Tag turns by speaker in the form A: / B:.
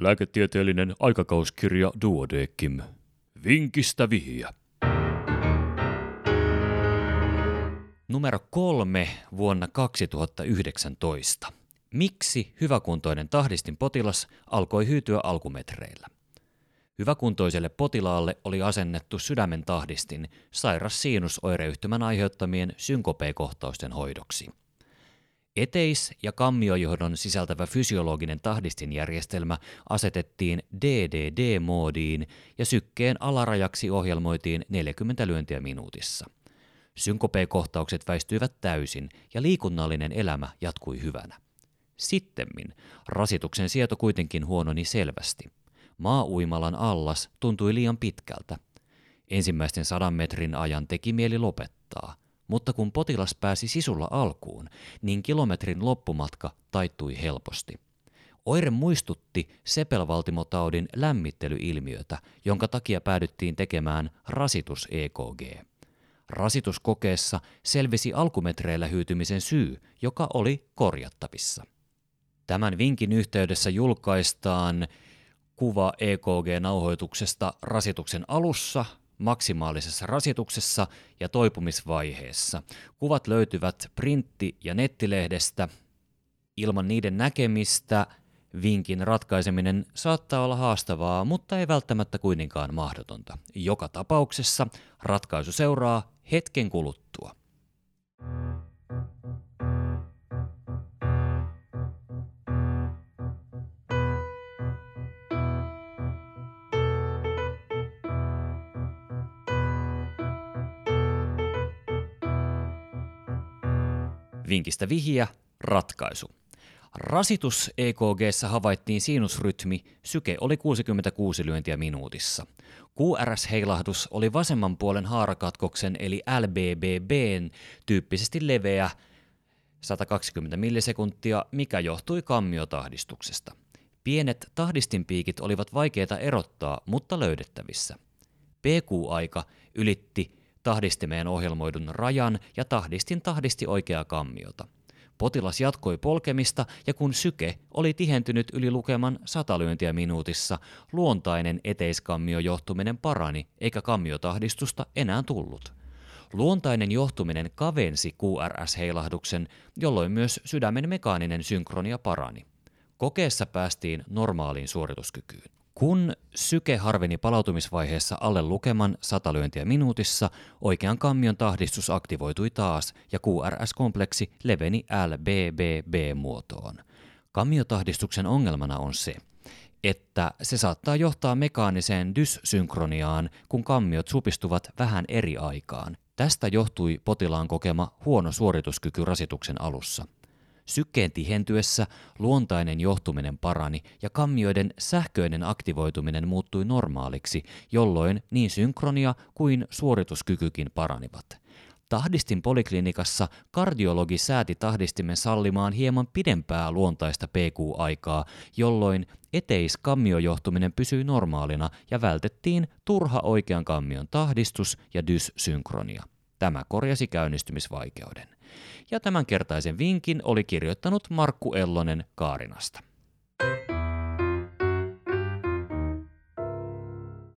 A: Lääketieteellinen aikakauskirja Duodekim. Vinkistä vihiä.
B: Numero kolme vuonna 2019. Miksi hyväkuntoinen tahdistin potilas alkoi hyytyä alkumetreillä? Hyväkuntoiselle potilaalle oli asennettu sydämen tahdistin sairas siinusoireyhtymän aiheuttamien synkopekohtausten hoidoksi. Eteis- ja kammiojohdon sisältävä fysiologinen tahdistinjärjestelmä asetettiin DDD-moodiin ja sykkeen alarajaksi ohjelmoitiin 40 lyöntiä minuutissa. Synkope-kohtaukset väistyivät täysin ja liikunnallinen elämä jatkui hyvänä. Sittemmin rasituksen sieto kuitenkin huononi selvästi. Maa-uimalan allas tuntui liian pitkältä. Ensimmäisten sadan metrin ajan teki mieli lopettaa, mutta kun potilas pääsi sisulla alkuun, niin kilometrin loppumatka taittui helposti. Oire muistutti sepelvaltimotaudin lämmittelyilmiötä, jonka takia päädyttiin tekemään rasitus-EKG. Rasituskokeessa selvisi alkumetreillä hyytymisen syy, joka oli korjattavissa. Tämän vinkin yhteydessä julkaistaan kuva EKG-nauhoituksesta rasituksen alussa, maksimaalisessa rasituksessa ja toipumisvaiheessa. Kuvat löytyvät printti- ja nettilehdestä. Ilman niiden näkemistä vinkin ratkaiseminen saattaa olla haastavaa, mutta ei välttämättä kuitenkaan mahdotonta. Joka tapauksessa ratkaisu seuraa hetken kuluttua. Vinkistä vihiä, ratkaisu. Rasitus EKGssä havaittiin sinusrytmi, syke oli 66 lyöntiä minuutissa. QRS-heilahdus oli vasemman puolen haarakatkoksen eli LBBBn tyyppisesti leveä 120 millisekuntia, mikä johtui kammiotahdistuksesta. Pienet tahdistinpiikit olivat vaikeita erottaa, mutta löydettävissä. PQ-aika ylitti tahdistimeen ohjelmoidun rajan ja tahdistin tahdisti oikeaa kammiota. Potilas jatkoi polkemista ja kun syke oli tihentynyt yli lukeman sata lyöntiä minuutissa, luontainen eteiskammio johtuminen parani eikä kammiotahdistusta enää tullut. Luontainen johtuminen kavensi QRS-heilahduksen, jolloin myös sydämen mekaaninen synkronia parani. Kokeessa päästiin normaaliin suorituskykyyn. Kun syke harveni palautumisvaiheessa alle lukeman sata lyöntiä minuutissa, oikean kammion tahdistus aktivoitui taas ja QRS-kompleksi leveni LBBB-muotoon. Kammiotahdistuksen ongelmana on se, että se saattaa johtaa mekaaniseen dyssynkroniaan, kun kammiot supistuvat vähän eri aikaan. Tästä johtui potilaan kokema huono suorituskyky rasituksen alussa – Sykkeen tihentyessä luontainen johtuminen parani ja kammioiden sähköinen aktivoituminen muuttui normaaliksi, jolloin niin synkronia kuin suorituskykykin paranivat. Tahdistin poliklinikassa kardiologi sääti tahdistimen sallimaan hieman pidempää luontaista PQ-aikaa, jolloin eteiskammiojohtuminen pysyi normaalina ja vältettiin turha oikean kammion tahdistus ja dyssynkronia. Tämä korjasi käynnistymisvaikeuden ja tämänkertaisen vinkin oli kirjoittanut Markku Ellonen Kaarinasta.